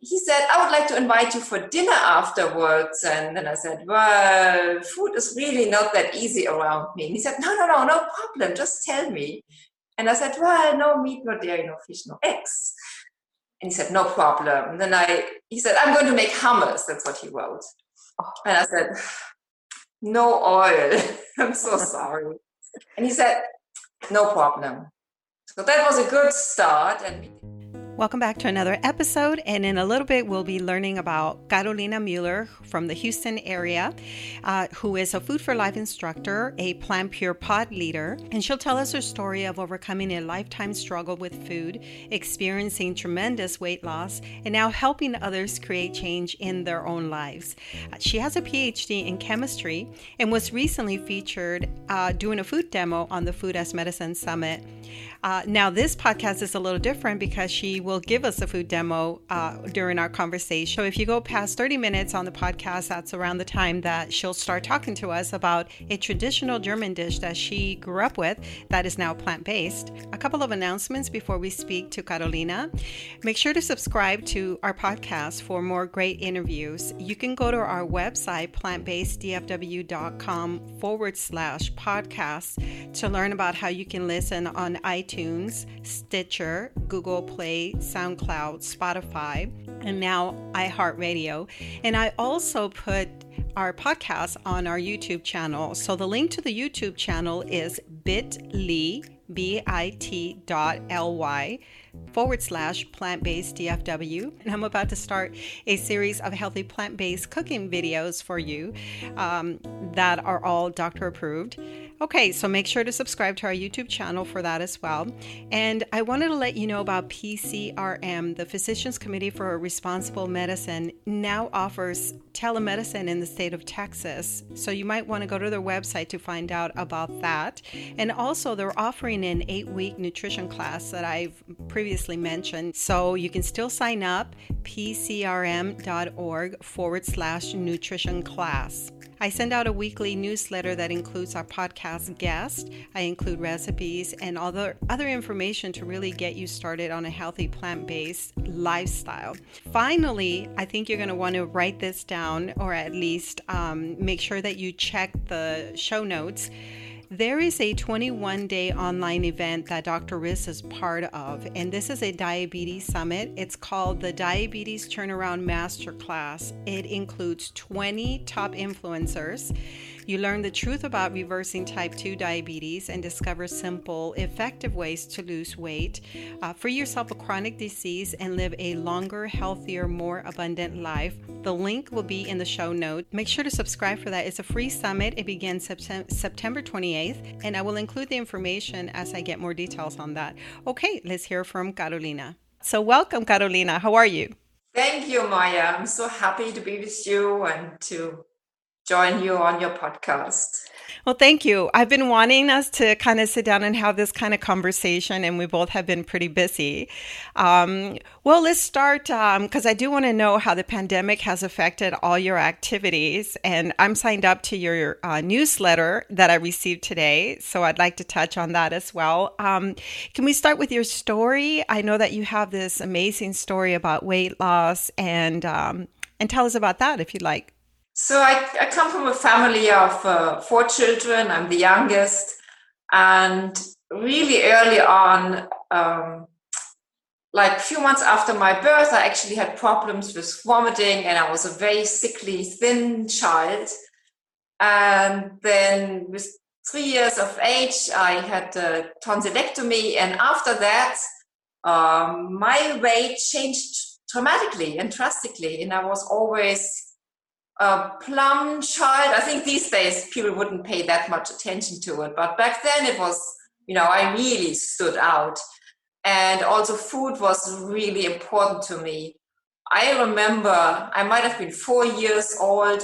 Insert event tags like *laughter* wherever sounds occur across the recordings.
he said, I would like to invite you for dinner afterwards. And then I said, Well, food is really not that easy around me. And he said, No, no, no, no problem. Just tell me. And I said, Well, no meat, no dairy, no fish, no eggs. And he said, No problem. And then I, he said, I'm going to make hummus. That's what he wrote. Oh. And I said, No oil. *laughs* I'm so sorry. And he said, No problem. So that was a good start. And Welcome back to another episode. And in a little bit, we'll be learning about Carolina Mueller from the Houston area, uh, who is a Food for Life instructor, a Plant Pure pod leader. And she'll tell us her story of overcoming a lifetime struggle with food, experiencing tremendous weight loss, and now helping others create change in their own lives. Uh, she has a PhD in chemistry and was recently featured uh, doing a food demo on the Food as Medicine Summit. Uh, now, this podcast is a little different because she will give us a food demo uh, during our conversation. So, if you go past 30 minutes on the podcast, that's around the time that she'll start talking to us about a traditional German dish that she grew up with that is now plant based. A couple of announcements before we speak to Carolina. Make sure to subscribe to our podcast for more great interviews. You can go to our website, plantbaseddfw.com forward slash podcast, to learn about how you can listen on iTunes Stitcher, Google Play, SoundCloud, Spotify, and now iHeartRadio. And I also put our podcast on our YouTube channel. So the link to the YouTube channel is bit.ly, B-I-T dot L-Y forward slash plant based DFW. And I'm about to start a series of healthy plant based cooking videos for you um, that are all doctor approved. Okay, so make sure to subscribe to our YouTube channel for that as well. And I wanted to let you know about PCRM, the Physicians Committee for Responsible Medicine, now offers telemedicine in the state of Texas. So you might want to go to their website to find out about that. And also, they're offering an eight week nutrition class that I've previously mentioned. So you can still sign up, pcrm.org forward slash nutrition class. I send out a weekly newsletter that includes our podcast guest. I include recipes and all the other other information to really get you started on a healthy plant-based lifestyle. Finally, I think you're going to want to write this down or at least um, make sure that you check the show notes there is a 21 day online event that Dr. Riz is part of, and this is a diabetes summit. It's called the Diabetes Turnaround Masterclass. It includes 20 top influencers you learn the truth about reversing type 2 diabetes and discover simple, effective ways to lose weight, uh, free yourself of chronic disease, and live a longer, healthier, more abundant life. The link will be in the show note. Make sure to subscribe for that. It's a free summit. It begins September 28th, and I will include the information as I get more details on that. Okay, let's hear from Carolina. So, welcome, Carolina. How are you? Thank you, Maya. I'm so happy to be with you and to join you on your podcast. Well, thank you. I've been wanting us to kind of sit down and have this kind of conversation, and we both have been pretty busy. Um, well, let's start because um, I do want to know how the pandemic has affected all your activities. And I'm signed up to your uh, newsletter that I received today, so I'd like to touch on that as well. Um, can we start with your story? I know that you have this amazing story about weight loss, and um, and tell us about that if you'd like. So I, I come from a family of uh, four children. I'm the youngest. And really early on, um, like a few months after my birth, I actually had problems with vomiting and I was a very sickly, thin child. And then with three years of age, I had a tonsillectomy. And after that, um, my weight changed dramatically and drastically. And I was always a plum child. I think these days people wouldn't pay that much attention to it, but back then it was, you know, I really stood out. And also, food was really important to me. I remember I might have been four years old,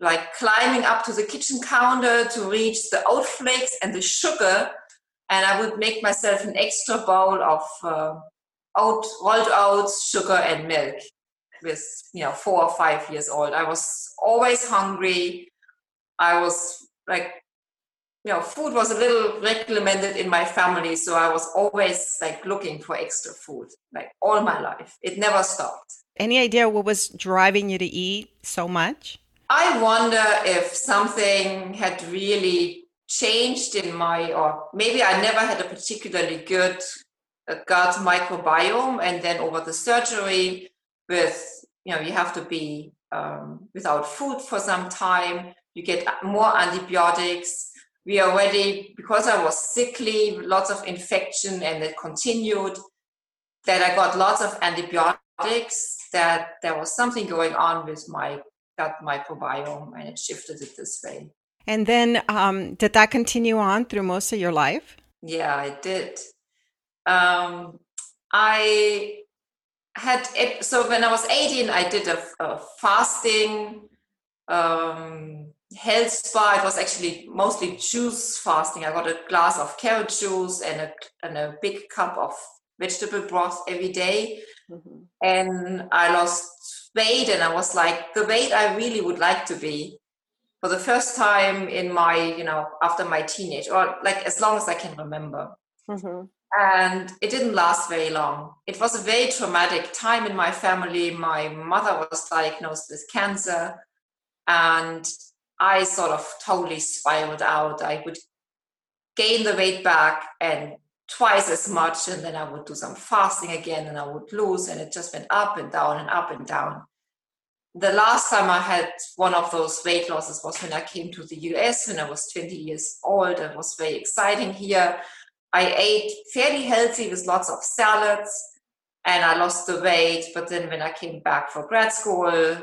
like climbing up to the kitchen counter to reach the oat flakes and the sugar. And I would make myself an extra bowl of uh, oat, rolled oats, sugar, and milk with you know four or five years old i was always hungry i was like you know food was a little regulated in my family so i was always like looking for extra food like all my life it never stopped Any idea what was driving you to eat so much? I wonder if something had really changed in my, or maybe I never had a particularly good uh, gut microbiome. And then over the surgery, with, you know, you have to be um, without food for some time, you get more antibiotics. We already, because I was sickly, lots of infection, and it continued, that I got lots of antibiotics, that there was something going on with my gut microbiome, and it shifted it this way. And then, um, did that continue on through most of your life? Yeah, I did. Um, I had it, so when I was 18, I did a, a fasting um, health spa. It was actually mostly juice fasting. I got a glass of carrot juice and a, and a big cup of vegetable broth every day. Mm-hmm. And I lost weight, and I was like the weight I really would like to be for the first time in my, you know, after my teenage or like as long as I can remember. Mm-hmm. And it didn't last very long. It was a very traumatic time in my family. My mother was diagnosed with cancer, and I sort of totally spiraled out. I would gain the weight back and twice as much, and then I would do some fasting again, and I would lose, and it just went up and down and up and down the last time I had one of those weight losses was when I came to the US when I was 20 years old. It was very exciting here. I ate fairly healthy with lots of salads and I lost the weight. But then when I came back for grad school,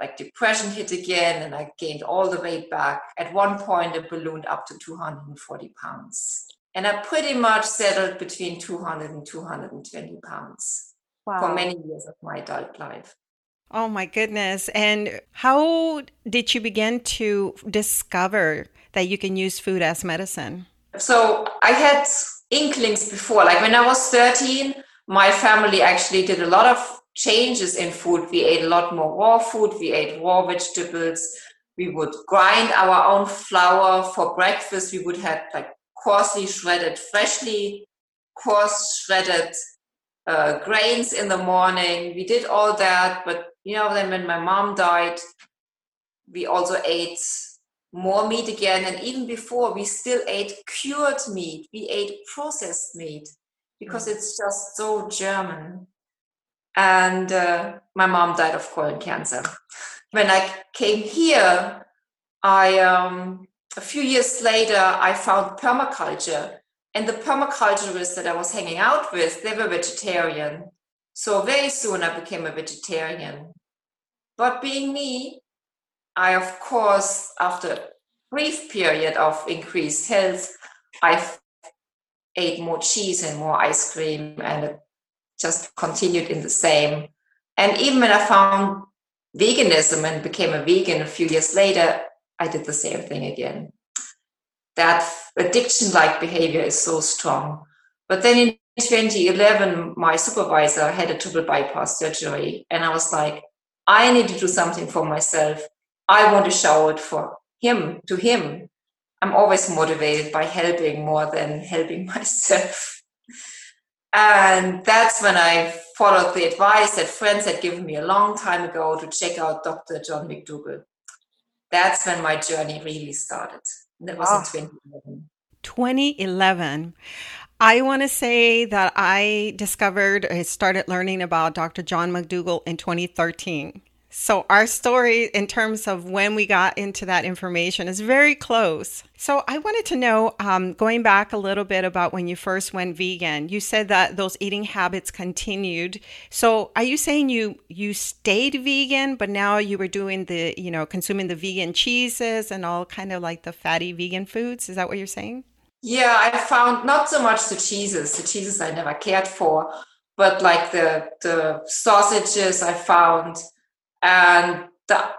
like depression hit again and I gained all the weight back. At one point, it ballooned up to 240 pounds. And I pretty much settled between 200 and 220 pounds wow. for many years of my adult life. Oh my goodness. And how did you begin to discover that you can use food as medicine? So I had inklings before. Like when I was 13, my family actually did a lot of changes in food. We ate a lot more raw food, we ate raw vegetables. We would grind our own flour for breakfast. We would have like coarsely shredded, freshly coarse shredded uh, grains in the morning. We did all that, but you know, then when my mom died, we also ate more meat again. And even before, we still ate cured meat. We ate processed meat because mm. it's just so German. And uh, my mom died of colon cancer. *laughs* When I came here, I um, a few years later I found permaculture, and the permaculturists that I was hanging out with, they were vegetarian. So very soon I became a vegetarian. But being me, I of course, after a brief period of increased health, I ate more cheese and more ice cream and just continued in the same. And even when I found veganism and became a vegan a few years later, I did the same thing again. That addiction like behavior is so strong. But then in 2011, my supervisor had a triple bypass surgery, and I was like, I need to do something for myself. I want to show it for him, to him. I'm always motivated by helping more than helping *laughs* myself. And that's when I followed the advice that friends had given me a long time ago to check out Dr. John McDougall. That's when my journey really started. That was wow. in ah. 2011. 2011. I want to say that I discovered, I started learning about Dr. John McDougall in 2013. So, our story in terms of when we got into that information is very close. So, I wanted to know, um, going back a little bit about when you first went vegan, you said that those eating habits continued. So, are you saying you you stayed vegan, but now you were doing the, you know, consuming the vegan cheeses and all kind of like the fatty vegan foods? Is that what you're saying? Yeah, I found not so much the cheeses. The cheeses I never cared for, but like the the sausages I found and the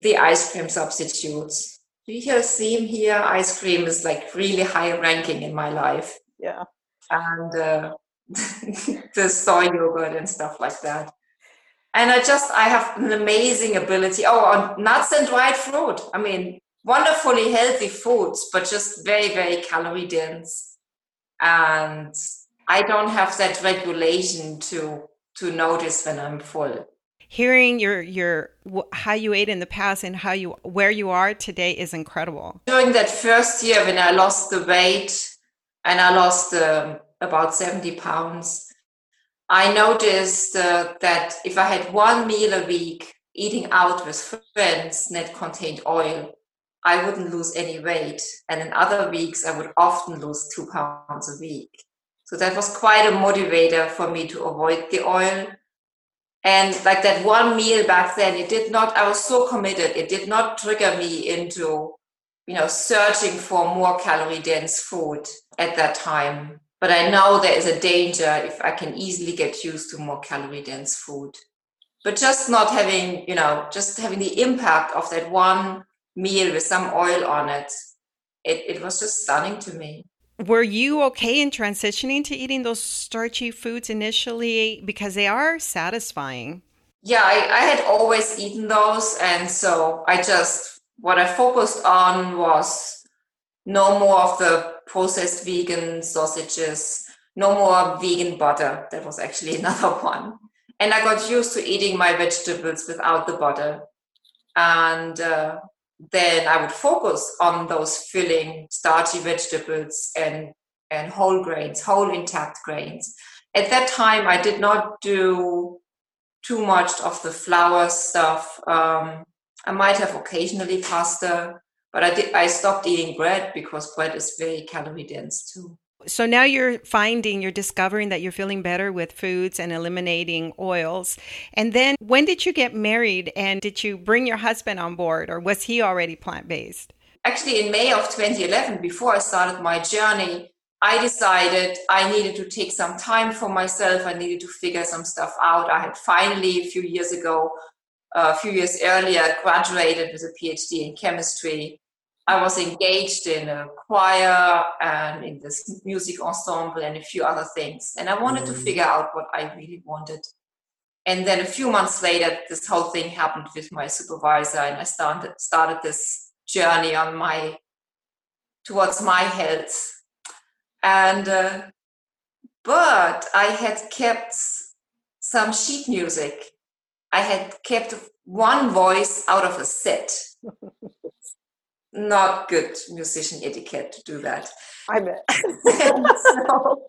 the ice cream substitutes. Do you hear a theme here? Ice cream is like really high ranking in my life. Yeah. And uh, *laughs* the soy yogurt and stuff like that. And I just I have an amazing ability. Oh, on nuts and dried fruit. I mean, wonderfully healthy foods, but just very, very calorie dense. And I don't have that regulation to to notice when I'm full. Hearing your your how you ate in the past and how you where you are today is incredible. During that first year when I lost the weight and I lost um, about 70 pounds, I noticed uh, that if I had one meal a week eating out with friends that contained oil, I wouldn't lose any weight. And in other weeks, I would often lose two pounds a week. So that was quite a motivator for me to avoid the oil. And like that one meal back then, it did not, I was so committed, it did not trigger me into, you know, searching for more calorie dense food at that time. But I know there is a danger if I can easily get used to more calorie dense food. But just not having, you know, just having the impact of that one meal with some oil on it, it, it was just stunning to me. Were you okay in transitioning to eating those starchy foods initially because they are satisfying? Yeah, I, I had always eaten those. And so I just, what I focused on was no more of the processed vegan sausages, no more vegan butter. That was actually *laughs* another one. And I got used to eating my vegetables without the butter. And uh, then I would focus on those filling starchy vegetables and, and whole grains, whole intact grains. At that time, I did not do too much of the flour stuff. Um, I might have occasionally pasta, but I did. I stopped eating bread because bread is very calorie dense too. So now you're finding, you're discovering that you're feeling better with foods and eliminating oils. And then when did you get married and did you bring your husband on board or was he already plant based? Actually, in May of 2011, before I started my journey, I decided I needed to take some time for myself. I needed to figure some stuff out. I had finally, a few years ago, a few years earlier, graduated with a PhD in chemistry. I was engaged in a choir and in this music ensemble and a few other things. And I wanted to mm. figure out what I really wanted. And then a few months later, this whole thing happened with my supervisor, and I started started this journey on my towards my health. And uh, but I had kept some sheet music. I had kept one voice out of a set. *laughs* not good musician etiquette to do that. I bet. *laughs* *laughs* so,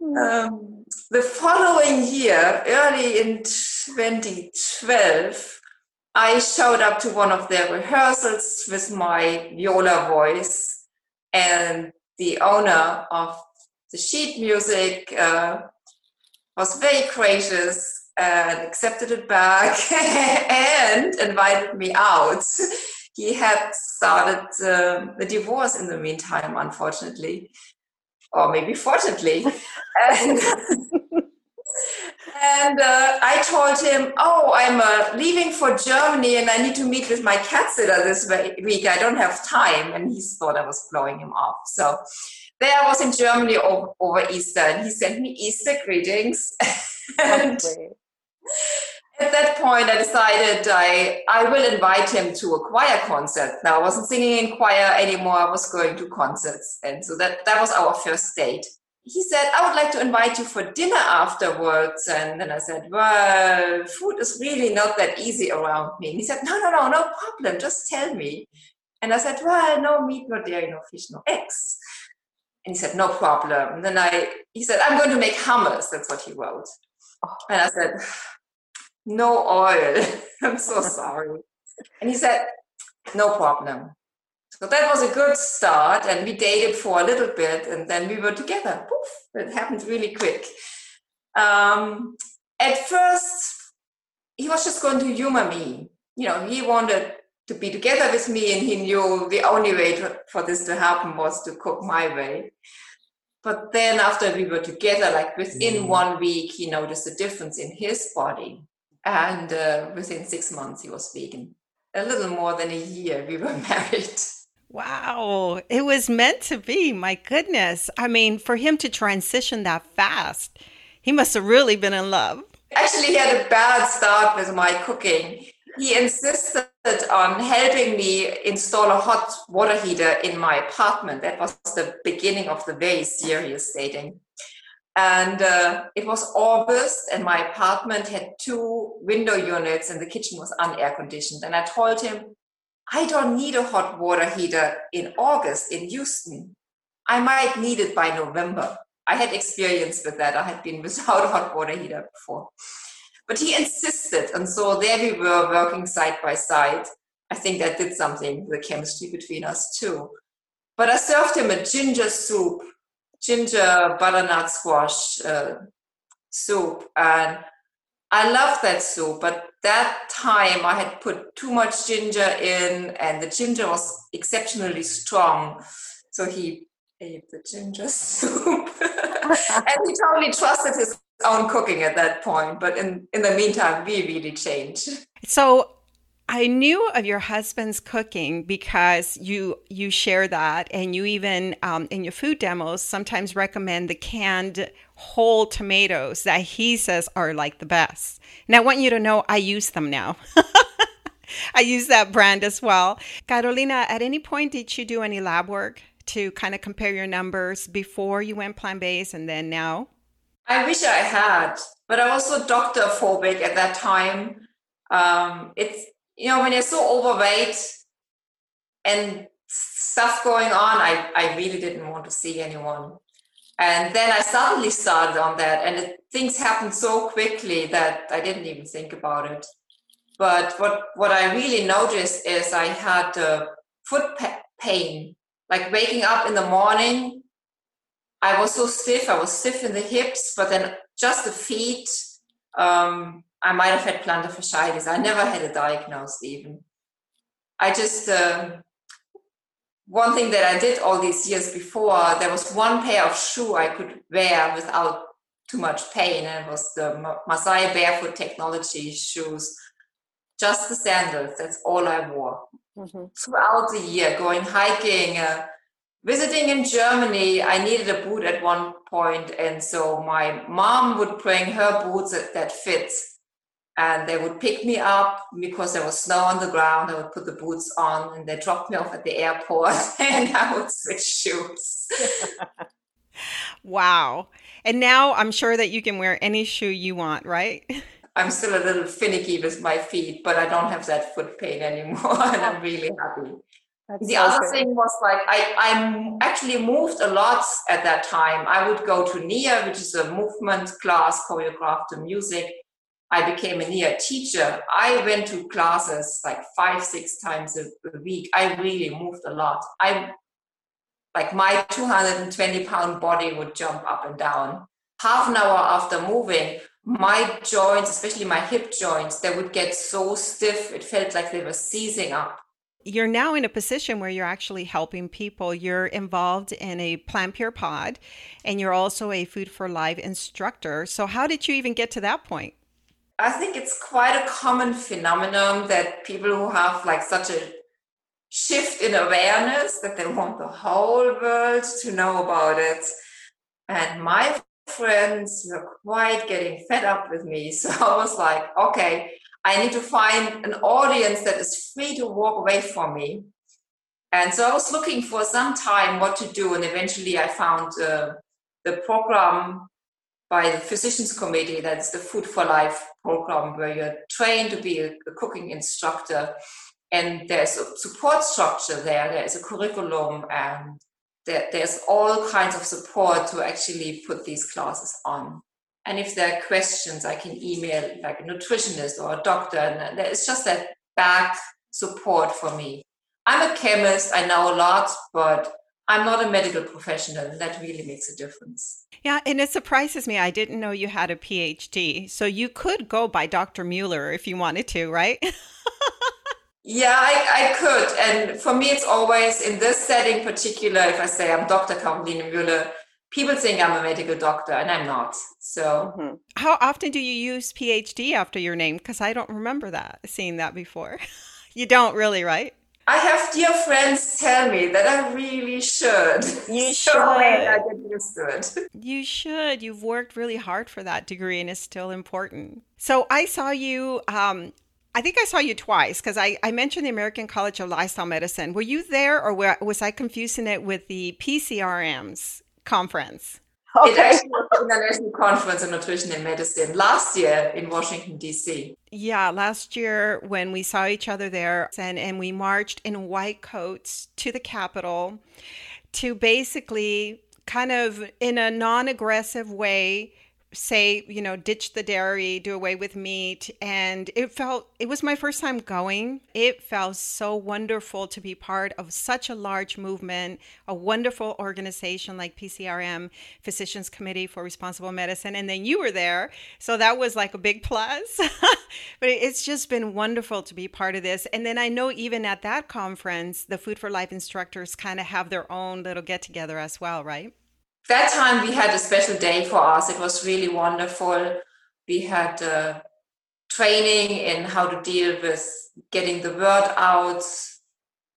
um, the following year, early in 2012, I showed up to one of their rehearsals with my viola voice, and the owner of the sheet music uh, was very gracious and accepted it back *laughs* and invited me out he had started uh, the divorce in the meantime, unfortunately, or maybe fortunately. *laughs* and, and uh, I told him, "Oh, I'm uh, leaving for Germany, and I need to meet with my cat sitter this week. I don't have time." And he thought I was blowing him off. So there I was in Germany over, over Easter, and he sent me Easter greetings. *laughs* and, at that point, I decided I, I will invite him to a choir concert. Now, I wasn't singing in choir anymore, I was going to concerts. And so that, that was our first date. He said, I would like to invite you for dinner afterwards. And then I said, Well, food is really not that easy around me. And he said, No, no, no, no problem. Just tell me. And I said, Well, no meat, no dairy, no fish, no eggs. And he said, No problem. And then I, he said, I'm going to make hummus. That's what he wrote. Oh. And I said, no oil. *laughs* I'm so sorry. And he said, no problem. So that was a good start. And we dated for a little bit and then we were together. Poof, it happened really quick. Um, at first, he was just going to humor me. You know, he wanted to be together with me and he knew the only way to, for this to happen was to cook my way. But then after we were together, like within mm. one week, he noticed a difference in his body and uh, within six months he was vegan a little more than a year we were *laughs* married. Wow. It was meant to be. My goodness. I mean for him to transition that fast he must have really been in love. Actually he had a bad start with my cooking. He insisted on helping me install a hot water heater in my apartment. That was the beginning of the very serious dating And uh, it was August, and my apartment had two window units, and the kitchen was unair conditioned. And I told him, I don't need a hot water heater in August in Houston. I might need it by November. I had experience with that. I had been *laughs* without a hot water heater before. But he insisted. And so there we were working side by side. I think that did something, the chemistry between us too. But I served him a ginger soup, ginger butternut squash uh, soup. And I loved that soup, but that time I had put too much ginger in, and the ginger was exceptionally strong. So he ate the ginger *laughs* soup. *laughs* and he totally trusted his own cooking at that point. But in, in the meantime, we really changed. So I knew of your husband's cooking because you you share that, and you even um, in your food demos sometimes recommend the canned whole tomatoes that he says are like the best. And I want you to know I use them now. *laughs* I use that brand as well. Carolina, at any point did you do any lab work to kind of compare your numbers before you went plant based and then now? I wish I had, but I was so doctor phobic at that time. Um, it's you know when you're so overweight and stuff going on, I I really didn't want to see anyone. And then I suddenly started on that, and it, things happened so quickly that I didn't even think about it. But what what I really noticed is I had uh, foot pa- pain, like waking up in the morning I was so stiff. I was stiff in the hips, but then just the feet. Um, I might have had plantar fasciitis. I never had a diagnosis even. I just um, one thing that I did all these years before. There was one pair of shoe I could wear without too much pain, and it was the Masai Barefoot Technology shoes. Just the sandals. That's all I wore mm-hmm. throughout the year. Going hiking. Uh, visiting in Germany, I needed a boot at one point, and so my mom would bring her boots that, that fit, and they would pick me up because there was snow on the ground. I would put the boots on, and they dropped me off at the airport, *laughs* and I would switch shoes. *laughs* wow! And now I'm sure that you can wear any shoe you want, right? *laughs* I'm still a little finicky with my feet, but I don't have that foot pain anymore, and I'm really happy. That's the so other good. thing was like I, I actually moved a lot at that time. I would go to NIA, which is a movement class choreographed to music. I became a NIA teacher. I went to classes like five, six times a, a week. I really moved a lot. I like my 220 pound body would jump up and down. Half an hour after moving, my joints, especially my hip joints, they would get so stiff. It felt like they were seizing up you're now in a position where you're actually helping people. You're involved in a Plant Pure Pod, and you're also a Food for Life instructor. So, how did you even get to that point? I think it's quite a common phenomenon that people who have like such a shift in awareness that they want the whole world to know about it. And my friends were quite getting fed up with me. *laughs* So I was like, okay, I need to find an audience that is free to walk away from me. And so I was looking for some time what to do, and eventually I found uh, the program by the Physicians Committee, that's the Food for Life program, where you're trained to be a, a cooking instructor. And there's a support structure there, there's a curriculum, and there, there's all kinds of support to actually put these classes on. And if there are questions, I can email like a nutritionist or a doctor. And it's just that back support for me. I'm a chemist, I know a lot, but I'm not a medical professional, and that really makes a difference. Yeah, and it surprises me. I didn't know you had a PhD. So you could go by Dr. Mueller if you wanted to, right? *laughs* yeah, I, I could. And for me, it's always in this setting, particular, if I say I'm Dr. Caroline Mueller, people think I'm a medical doctor and I'm not. So, mm-hmm. how often do you use PhD after your name? Because I don't remember that, seeing that before. *laughs* you don't really, right? I have dear friends tell me that I really should. You *laughs* so should. I get used to it. You should. You've worked really hard for that degree and it's still important. So I saw you. Um, I think I saw you twice because I, I mentioned the American College of Lifestyle Medicine. Were you there or was I confusing it with the PCRMs? conference? Okay. It actually was the International Conference on Nutrition and Medicine last year in Washington, D.C. Yeah, last year when we saw each other there and, and we marched in white coats to the Capitol to basically kind of in a non aggressive way say, you know, ditch the dairy, do away with meat. And it felt, it was my first time going. It felt so wonderful to be part of such a large movement, a wonderful organization like PCRM, Physicians Committee for Responsible Medicine. And then you were there. So that was like a big plus. *laughs* but it's just been wonderful to be part of this. And then I know even at that conference, the Food for Life instructors kind of have their own little get together as well, right? That time we had a special day for us. It was really wonderful. We had uh, training in how to deal with getting the word out.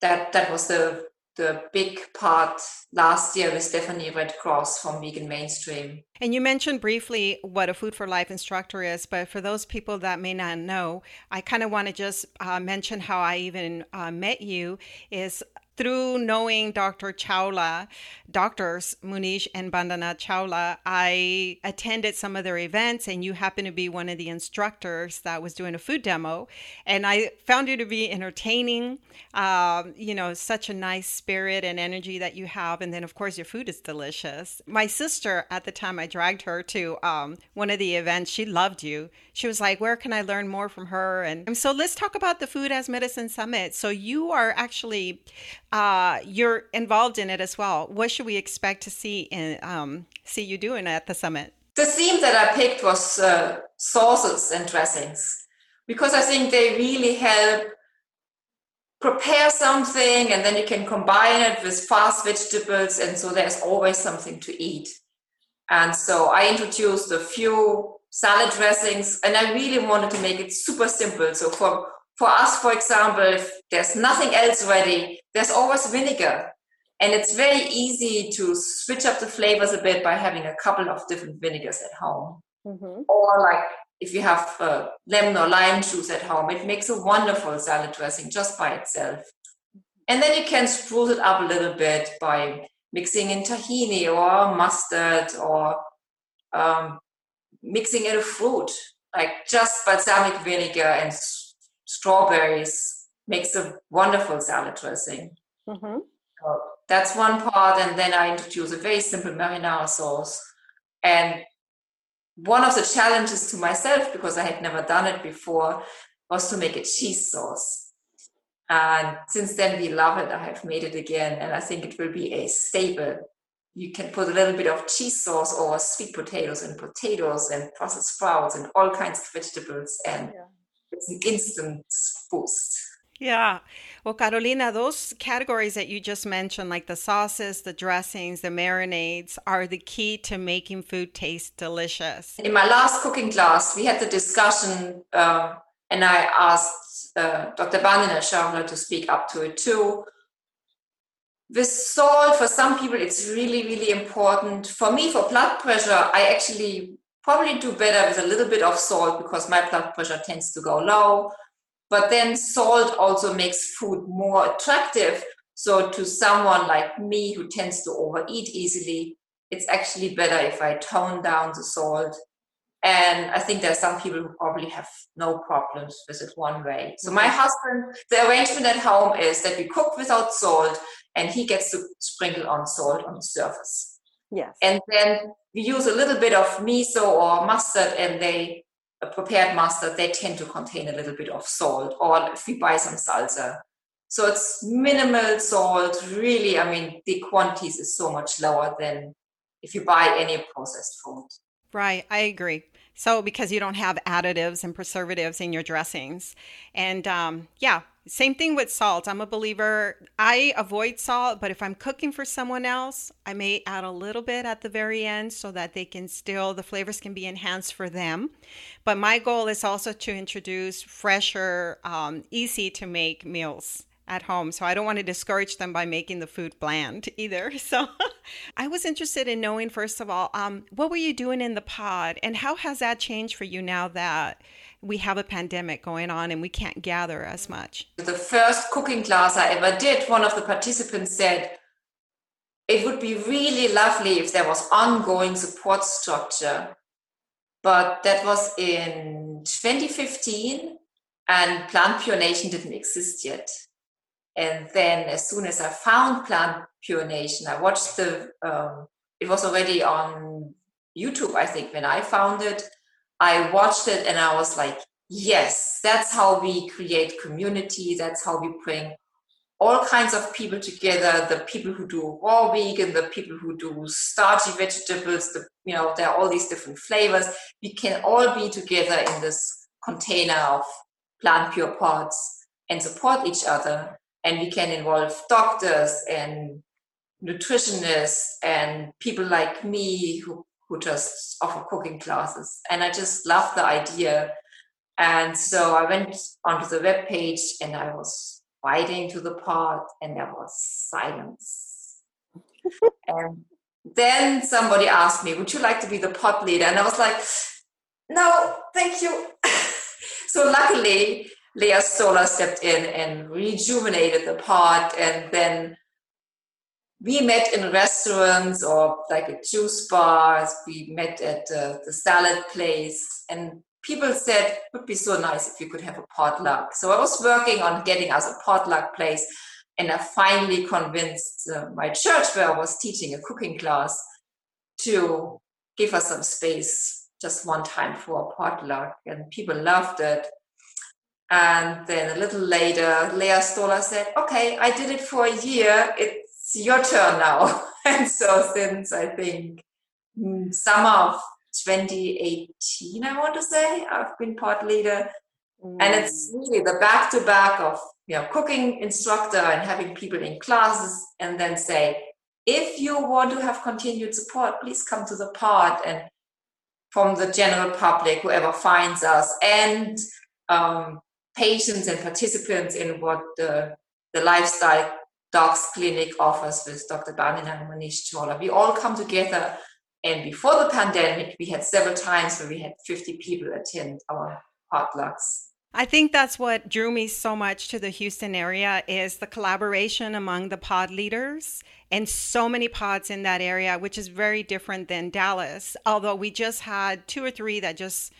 That that was the the big part last year with Stephanie Redcross from Vegan Mainstream. And you mentioned briefly what a Food for Life instructor is, but for those people that may not know, I kind of want to just uh, mention how I even uh, met you. Is through knowing Dr. Chawla, doctors Manish and Bandana Chawla, I attended some of their events, and you happen to be one of the instructors that was doing a food demo. And I found you to be entertaining, um, you know, such a nice spirit and energy that you have. And then, of course, your food is delicious. My sister, at the time I dragged her to um, one of the events, she loved you. She was like, Where can I learn more from her? And so let's talk about the Food as Medicine Summit. So you are actually uh, you're involved in it as well. What should we expect to see in um, see you doing at the summit? The theme that I picked was uh, sauces and dressings because I think they really help prepare something and then you can combine it with fast vegetables and so there's always something to eat. And so I introduced a few salad dressings and I really wanted to make it super simple. So for for us, for example, if there's nothing else ready, there's always vinegar. And it's very easy to switch up the flavors a bit by having a couple of different vinegars at home. Mm-hmm. Or like if you have uh, lemon or lime juice at home, it makes a wonderful salad dressing just by itself. And then you can spruce it up a little bit by mixing in tahini or mustard or um, mixing in a fruit, like just balsamic vinegar and strawberries makes a wonderful salad dressing. Mm-hmm. So that's one part. And then I introduce a very simple marinara sauce. And one of the challenges to myself, because I had never done it before, was to make a cheese sauce. And since then, we love it. I have made it again, and I think it will be a staple. You can put a little bit of cheese sauce over sweet potatoes and potatoes and Brussels sprouts and all kinds of vegetables, and yeah it's an instant boost. Yeah. Well, Carolina, those categories that you just mentioned, like the sauces, the dressings, the marinades, are the key to making food taste delicious. In my last cooking class, we had the discussion, uh, and I asked uh, Dr. Bandana Chawla to speak up to it too. With salt, for some people, it's really, really important. For me, for blood pressure, I actually probably do better with a little bit of salt because my blood pressure tends to go low. But then salt also makes food more attractive. So to someone like me who tends to overeat easily, it's actually better if I tone down the salt. And I think there are some people who probably have no problems with it one way. So my husband, the arrangement at home is that we cook without salt and he gets to sprinkle on salt on the surface. Yes. And then we use a little bit of miso or mustard and they prepared mustard they tend to contain a little bit of salt or if we buy some salsa. So it's minimal salt really i mean the quantities is so much lower than if you buy any processed food. Right i agree. So because you don't have additives and preservatives in your dressings. And um, yeah same thing with salt. I'm a believer. I avoid salt, but if I'm cooking for someone else, I may add a little bit at the very end so that they can still, the flavors can be enhanced for them. But my goal is also to introduce fresher, um, easy to make meals at home. So I don't want to discourage them by making the food bland *laughs* either. So *laughs* I was interested in knowing, first of all, um, what were you doing in the pod and how has that changed for you now that? we have a pandemic going on and we can't gather as much. The first cooking class I ever did, one of the participants said, it would be really lovely if there was ongoing support structure. But that was in 2015, and Plant Pure Nation didn't exist yet. And then, as soon as I found Plant Pure Nation, I watched the. Um, it was already on YouTube, I think, when I found it. I watched it and I was like, yes, that's how we create community. That's how we bring all kinds of people together the people who do raw vegan the people who do starchy vegetables the you know there are all these different flavors we can all be together in this container of plant pure pods and support each other and we can involve doctors and nutritionists and people like me who who just offer cooking classes and i just love the idea and so i went onto the web page and i was writing to the pod and there was silence. *laughs* and then somebody asked me, Would you like to be the pod leader? And I was like, No, thank you. *laughs* so luckily, Leah Stoller stepped in and rejuvenated the pod. And then we met in restaurants or like a juice bars. We met at uh, the salad place. And people said it would be so nice if you could have a potluck. So I was working on getting us a potluck place, and I finally convinced uh, my church where I was teaching a cooking class to give us some space just one time for a potluck, and people loved it. And then a little later, Leah Stoller said, "Okay, I did it for a year. It's your turn now." *laughs* and so since I think mm, summer of 2018, I want to say. I've been pod leader. Mm. And it's mm. really the back to back of you know cooking instructor and having people in classes and then say, if you want to have continued support, please come to the pod and from the general public, whoever finds us, and um, patients and participants in what the, the lifestyle docs clinic offers with Dr. Bandana and Manish Chawla. We all come together and before the pandemic, we had several times where we had 50 people attend our potlucks. I think that's what drew me so much to the Houston area is the collaboration among the pod leaders and so many pods in that area, which is very different than Dallas. Although we just had two or three that just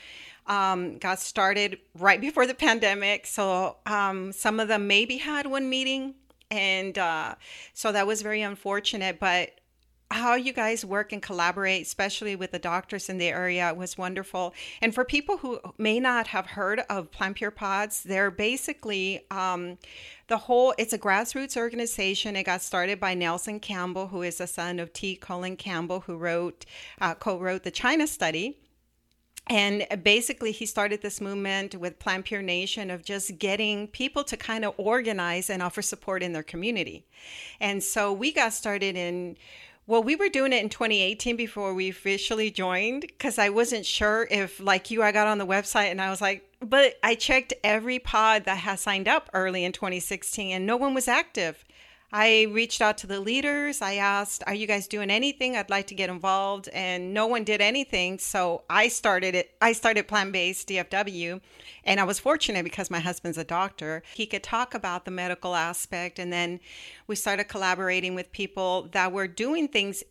um, got started right before the pandemic. So um, some of them maybe had one meeting. And uh, so that was very unfortunate. But how you guys work and collaborate, especially with the doctors in the area, was wonderful. And for people who may not have heard of Plant Pure Pods, they're basically um, the whole. It's a grassroots organization. It got started by Nelson Campbell, who is the son of T. Colin Campbell, who wrote uh, co-wrote the China Study. And uh, basically, he started this movement with Plant Pure Nation of just getting people to kind of organize and offer support in their community. And so we got started in well, we were doing it in 2018 before we officially joined because I wasn't sure if, like you, I got on the website and I was like, but I checked every pod that has signed up early in 2016 and no one was active. I reached out to the leaders. I asked, Are you guys doing anything? I'd like to get involved. And no one did anything. So I started it. I started plant based DFW. And I was fortunate because my husband's a doctor. He could talk about the medical aspect. And then we started collaborating with people that were doing things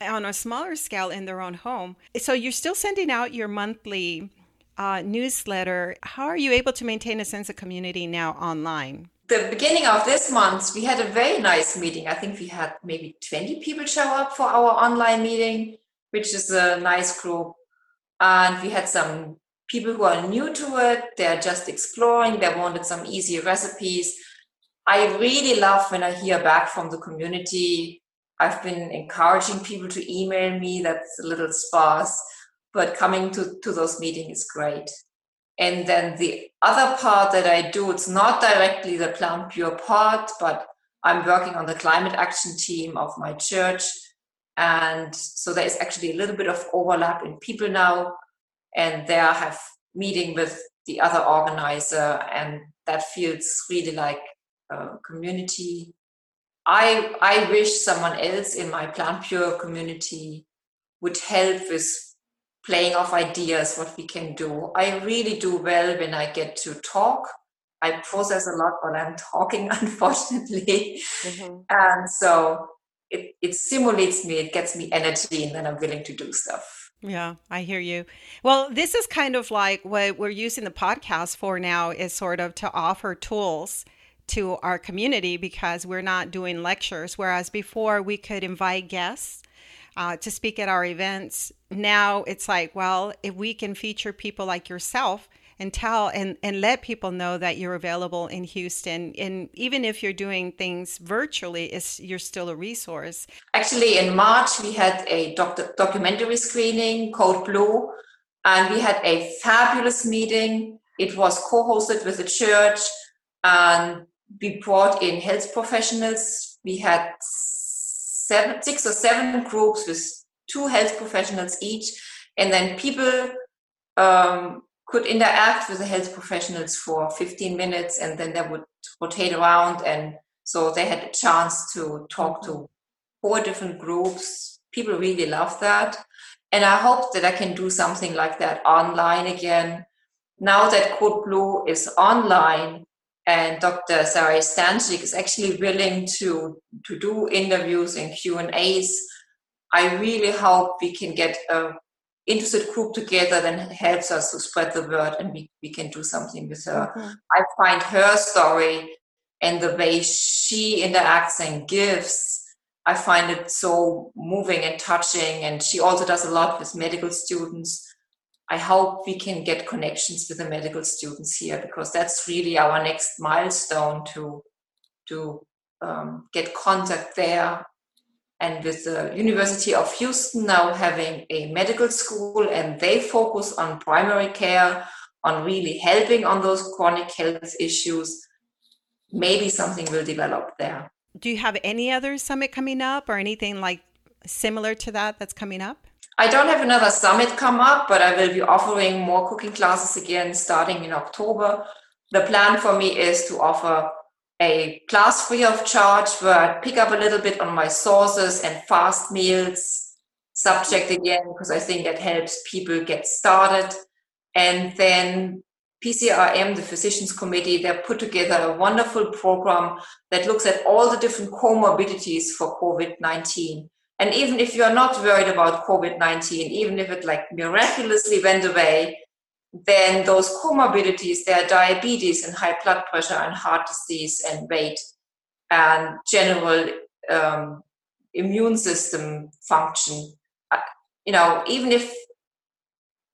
on a smaller scale in their own home. So you're still sending out your monthly uh, newsletter. How are you able to maintain a sense of community now online? The beginning of this month, we had a very nice meeting. I think we had maybe 20 people show up for our online meeting, which is a nice group. And we had some people who are new to it, they're just exploring, they wanted some easy recipes. I really love when I hear back from the community. I've been encouraging people to email me, that's a little sparse, but coming to, to those meetings is great. And then the other part that I do, it's not directly the Plant Pure part, but I'm working on the climate action team of my church. And so there is actually a little bit of overlap in people now. And there I have meeting with the other organizer, and that feels really like a community. I I wish someone else in my Plant Pure community would help with playing off ideas, what we can do. I really do well when I get to talk. I process a lot while I'm *laughs* talking, unfortunately. Mm-hmm. And so it, it stimulates me, it gets me energy, and then I'm willing to do stuff. Yeah, I hear you. Well, this is kind of like what we're using the podcast for now is sort of to offer tools to our community because we're not doing lectures. Whereas before we could invite guests uh, to speak at our events, now it's like, well, if we can feature people like yourself and tell and, and let people know that you're available in Houston. And even if you're doing things virtually, it's, you're still a resource. Actually, in March, we had a doc- documentary screening, Code Blue, and we had a fabulous meeting. It was co hosted with the church, and we brought in health professionals. We had seven, six or seven groups with two health professionals each, and then people um, could interact with the health professionals for 15 minutes and then they would rotate around and so they had a chance to talk to four different groups. People really love that. And i hope that i can do something like that online again. Now that code blue is online and dr Saray Stancic is actually willing to to do interviews and q and a's i really hope we can get a interested group together that helps us to spread the word and we, we can do something with her. Mm-hmm. I find her story and the way she interacts and gives, I find it so moving and touching. And she also does a lot with medical students. I hope we can get connections with the medical students here because that's really our next milestone to to um, get contact there and with the University of Houston now having a medical school and they focus on primary care, on really helping on those chronic health issues, maybe something will develop there. Do you have any other summit coming up or anything like similar to that that's coming up? I don't have another summit come up, but I will be offering more cooking classes again starting in October. The plan for me is to offer a class free of charge where I pick up a little bit on my sauces and fast meals subject again, because I think that helps people get started. And then PCRM, the Physicians Committee, they put together a wonderful program that looks at all the different comorbidities for COVID 19. And even if you're not worried about COVID 19, even if it like miraculously went away, then those comorbidities, their diabetes and high blood pressure and heart disease and weight and general um, immune system function. Uh, you know, even if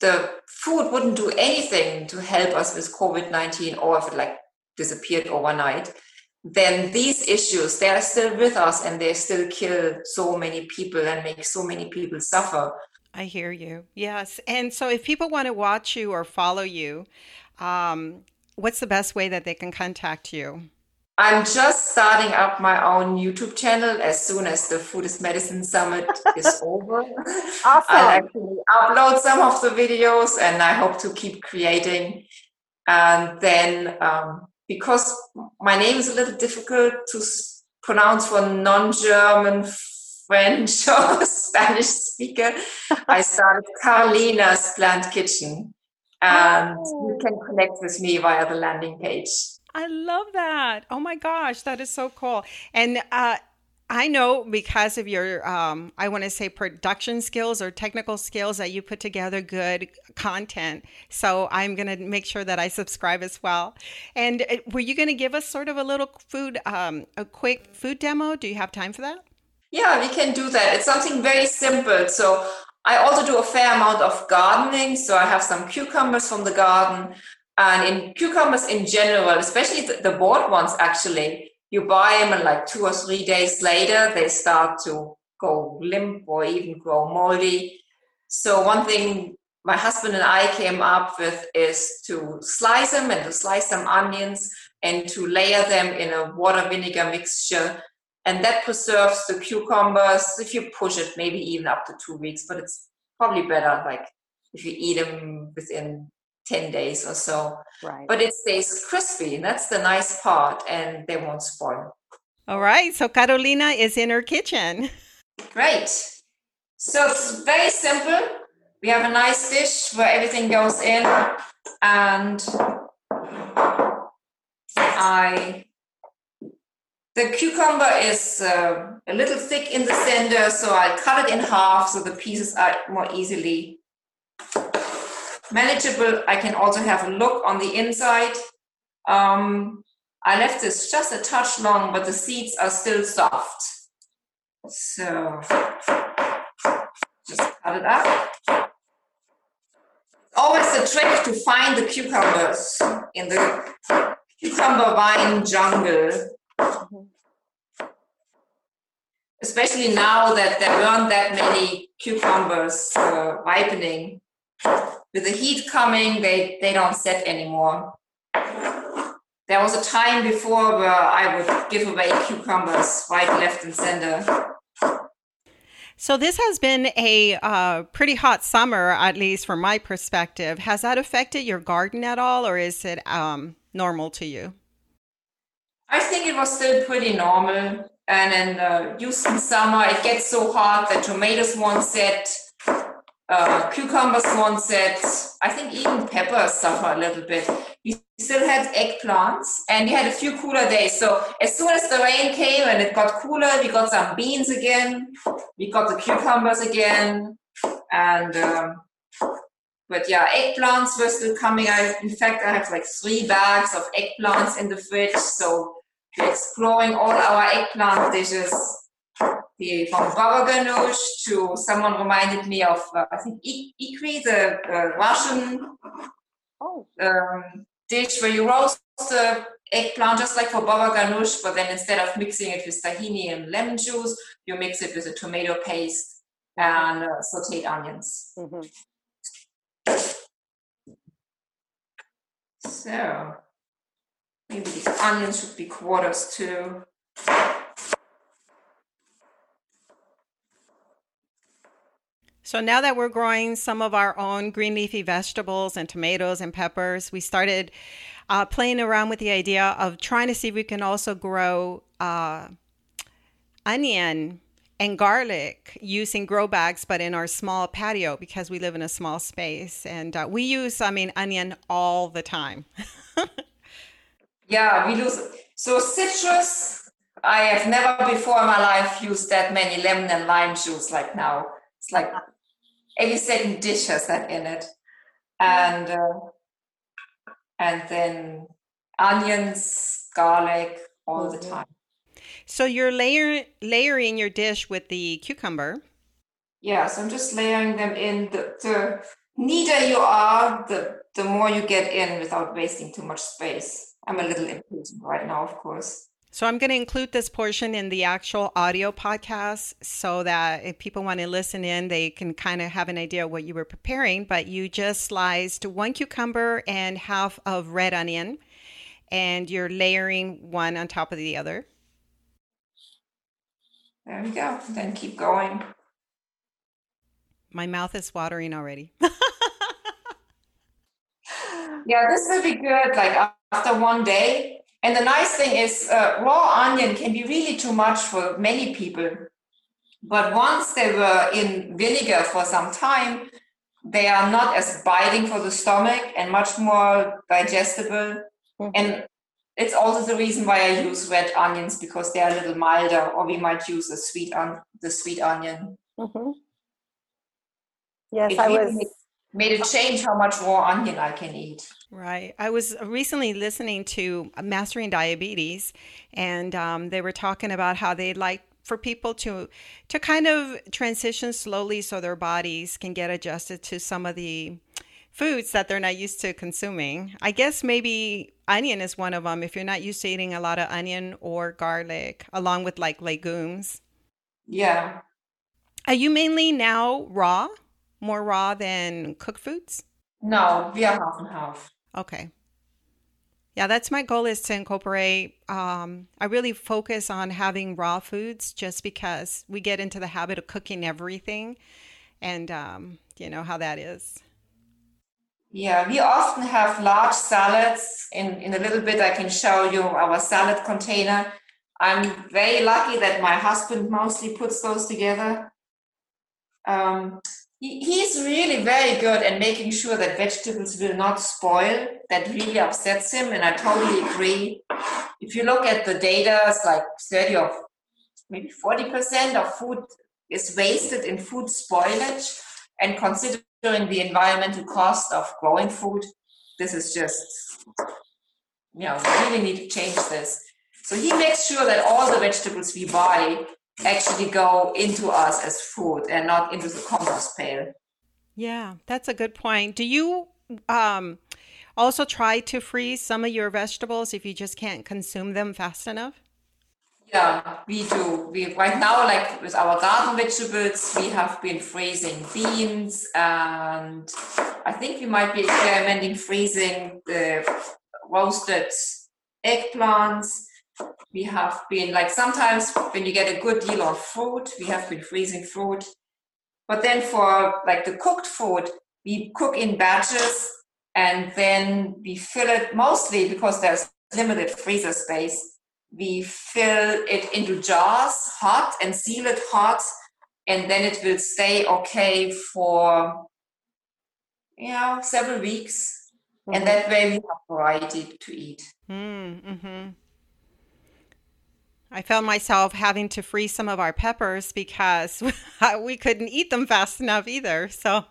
the food wouldn't do anything to help us with COVID 19 or if it like disappeared overnight, then these issues, they are still with us and they still kill so many people and make so many people suffer. I hear you. Yes. And so if people want to watch you or follow you, um, what's the best way that they can contact you? I'm just starting up my own YouTube channel as soon as the Food is Medicine Summit is *laughs* over. Awesome. I'll actually upload some of the videos and I hope to keep creating. And then, um, because my name is a little difficult to pronounce for non German French *laughs* or Spanish speaker, I *laughs* started Carolina's Plant Kitchen. And oh. you can connect with me via the landing page. I love that. Oh my gosh, that is so cool. And uh, I know because of your, um, I want to say production skills or technical skills that you put together good content. So I'm going to make sure that I subscribe as well. And uh, were you going to give us sort of a little food, um, a quick food demo? Do you have time for that? Yeah, we can do that. It's something very simple. So I also do a fair amount of gardening. So I have some cucumbers from the garden. And in cucumbers in general, especially the, the ones, actually, you buy them and like two or three days later, they start to go limp or even grow moldy. So one thing my husband and I came up with is to slice them and to slice some onions and to layer them in a water vinegar mixture and that preserves the cucumbers if you push it maybe even up to two weeks but it's probably better like if you eat them within 10 days or so. Right. But it stays crispy and that's the nice part and they won't spoil. All right so carolina is in her kitchen. Great. So it's very simple. We have a nice dish where everything goes in and i the cucumber is uh, a little thick in the center, so I cut it in half so the pieces are more easily manageable. I can also have a look on the inside. Um, I left this just a touch long, but the seeds are still soft. So just cut it up. Always the trick to find the cucumbers in the cucumber vine jungle. Especially now that there weren't that many cucumbers uh, ripening. With the heat coming, they, they don't set anymore. There was a time before where I would give away cucumbers right, left, and center. So this has been a uh, pretty hot summer, at least from my perspective. Has that affected your garden at all, or is it um, normal to you? I think it was still pretty normal. And in uh, Houston summer, it gets so hot that tomatoes won't set, uh, cucumbers won't set. I think even peppers suffer a little bit. We still had eggplants and we had a few cooler days. So as soon as the rain came and it got cooler, we got some beans again. We got the cucumbers again. And um, but yeah, eggplants were still coming. I, in fact, I have like three bags of eggplants in the fridge. So we're exploring all our eggplant dishes. The, from baba ganoush to someone reminded me of uh, I think ikri, the uh, Russian oh. um, dish where you roast the eggplant just like for baba ganoush, but then instead of mixing it with tahini and lemon juice, you mix it with a tomato paste and uh, sauteed onions. Mm-hmm. So maybe these onions should be quarters too. So now that we're growing some of our own green leafy vegetables and tomatoes and peppers, we started uh, playing around with the idea of trying to see if we can also grow uh, onion and garlic using grow bags, but in our small patio because we live in a small space. And uh, we use, I mean, onion all the time. *laughs* yeah, we use so citrus. I have never before in my life used that many lemon and lime juice like now. It's like every second dish has that in it, and uh, and then onions, garlic all the mm-hmm. time. So you're layer, layering your dish with the cucumber. Yes, I'm just layering them in. The, the neater you are, the, the more you get in without wasting too much space. I'm a little impatient right now, of course. So I'm going to include this portion in the actual audio podcast so that if people want to listen in, they can kind of have an idea what you were preparing. But you just sliced one cucumber and half of red onion, and you're layering one on top of the other. There we go. Then keep going. My mouth is watering already. *laughs* yeah, this will be good. Like after one day. And the nice thing is, uh, raw onion can be really too much for many people. But once they were in vinegar for some time, they are not as biting for the stomach and much more digestible. Mm-hmm. And it's also the reason why I use red onions because they are a little milder, or we might use a sweet on the sweet onion. Mm-hmm. Yes, it I really was made it change how much raw onion I can eat. Right. I was recently listening to Mastering Diabetes, and um, they were talking about how they like for people to to kind of transition slowly so their bodies can get adjusted to some of the foods that they're not used to consuming. I guess maybe onion is one of them if you're not used to eating a lot of onion or garlic along with like legumes. Yeah. Are you mainly now raw? More raw than cooked foods? No, we are half and half. Okay. Yeah, that's my goal is to incorporate. Um, I really focus on having raw foods just because we get into the habit of cooking everything and um, you know how that is. Yeah, we often have large salads. In, in a little bit, I can show you our salad container. I'm very lucky that my husband mostly puts those together. Um, he's really very good at making sure that vegetables will not spoil. That really upsets him, and I totally agree. if you look at the data, it's like 30 or maybe 40% of food is wasted in food spoilage. And considering the environmental cost of growing food, this is just, you know, we really need to change this. So he makes sure that all the vegetables we buy actually go into us as food and not into the compost pail. Yeah, that's a good point. Do you um, also try to freeze some of your vegetables if you just can't consume them fast enough? Yeah, we do. We right now, like with our garden vegetables, we have been freezing beans, and I think we might be experimenting freezing the roasted eggplants. We have been like sometimes when you get a good deal on fruit, we have been freezing fruit. But then for like the cooked food, we cook in batches and then we fill it mostly because there's limited freezer space. We fill it into jars hot and seal it hot, and then it will stay okay for you know several weeks, mm-hmm. and that way we have variety to eat. Mm-hmm. I found myself having to freeze some of our peppers because *laughs* we couldn't eat them fast enough either. So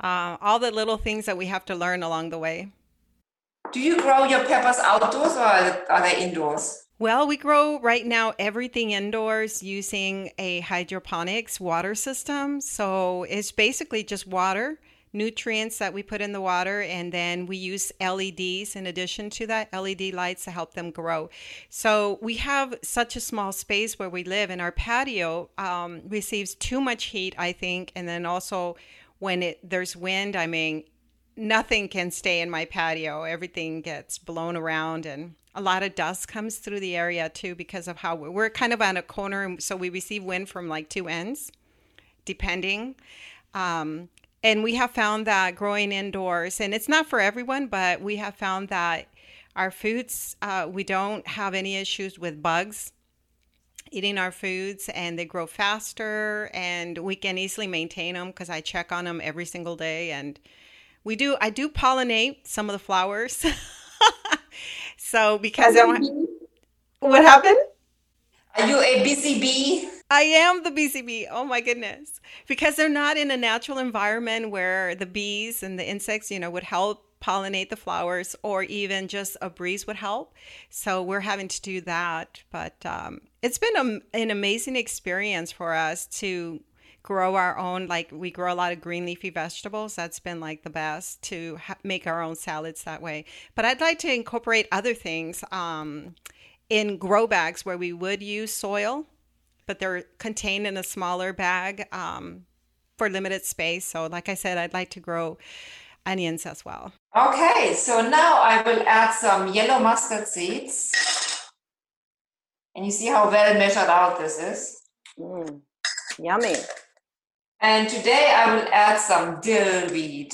uh, all the little things that we have to learn along the way. Do you grow your peppers outdoors or are they indoors? Well, we grow right now everything indoors using a hydroponics water system. So it's basically just water, nutrients that we put in the water, and then we use LEDs in addition to that, LED lights to help them grow. So we have such a small space where we live, and our patio um, receives too much heat, I think, and then also when it there's wind, I mean, nothing can stay in my patio. Everything gets blown around and a lot of dust comes through the area too because of how we're, we're kind of on a corner so we receive wind from like two ends depending um, and we have found that growing indoors and it's not for everyone but we have found that our foods uh, we don't have any issues with bugs eating our foods and they grow faster and we can easily maintain them because I check on them every single day and we do I do pollinate some of the flowers. *laughs* so because I want, what happened? Are you a busy bee? I am the BCB. Oh my goodness. Because they're not in a natural environment where the bees and the insects, you know, would help pollinate the flowers or even just a breeze would help. So we're having to do that. But um, it's been a, an amazing experience for us to grow our own like we grow a lot of green leafy vegetables that's been like the best to ha- make our own salads that way but i'd like to incorporate other things um, in grow bags where we would use soil but they're contained in a smaller bag um, for limited space so like i said i'd like to grow onions as well okay so now i will add some yellow mustard seeds and you see how well measured out this is. Mm, yummy. And today I will add some dill weed.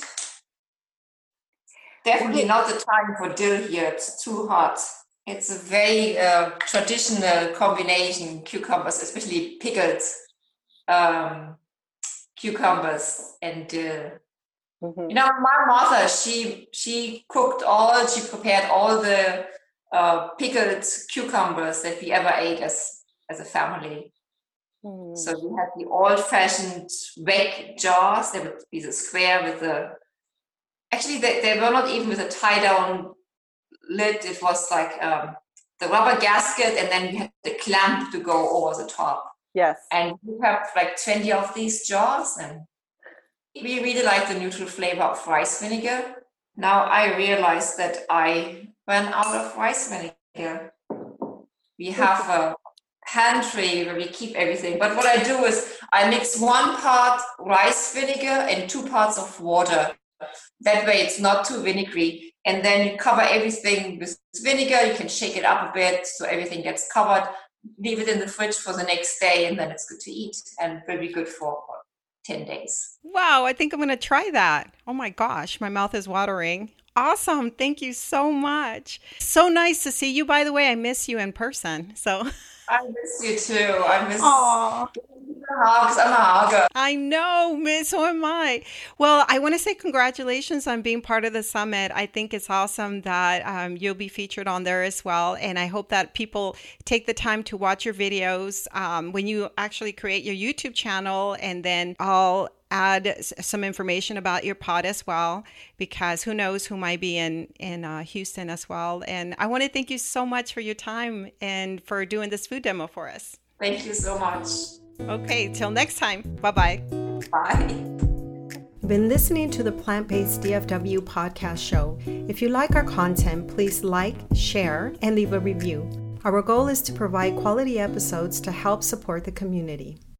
Definitely not the time for dill here, it's too hot. It's a very uh, traditional combination, cucumbers, especially pickled um, cucumbers and dill. Mm-hmm. You know, my mother, she she cooked all, she prepared all the uh, pickled cucumbers that we ever ate as as a family. Mm. So we had the old-fashioned Weck jars. They would be the square with the. Actually, they, they were not even with a tie-down lid. It was like um, the rubber gasket, and then we had the clamp to go over the top. Yes. And we have like twenty of these jars, and we really like the neutral flavor of rice vinegar. Now I realize that I ran out of rice vinegar. We have a pantry where we keep everything. But what I do is I mix one part rice vinegar and two parts of water. That way it's not too vinegary. And then you cover everything with vinegar. You can shake it up a bit so everything gets covered. Leave it in the fridge for the next day and then it's good to eat and will be good for 10 days. Wow, I think I'm going to try that. Oh my gosh, my mouth is watering. Awesome. Thank you so much. So nice to see you. By the way, I miss you in person. So *laughs* I miss you too. I miss Aww. I'm a hogger. I know, Miss. So am I. Well, I want to say congratulations on being part of the summit. I think it's awesome that um, you'll be featured on there as well. And I hope that people take the time to watch your videos um, when you actually create your YouTube channel. And then I'll add some information about your pod as well because who knows who might be in in uh, Houston as well and I want to thank you so much for your time and for doing this food demo for us thank you so much okay till next time bye-bye bye been listening to the Plant Based DFW podcast show. If you like our content, please like, share, and leave a review. Our goal is to provide quality episodes to help support the community.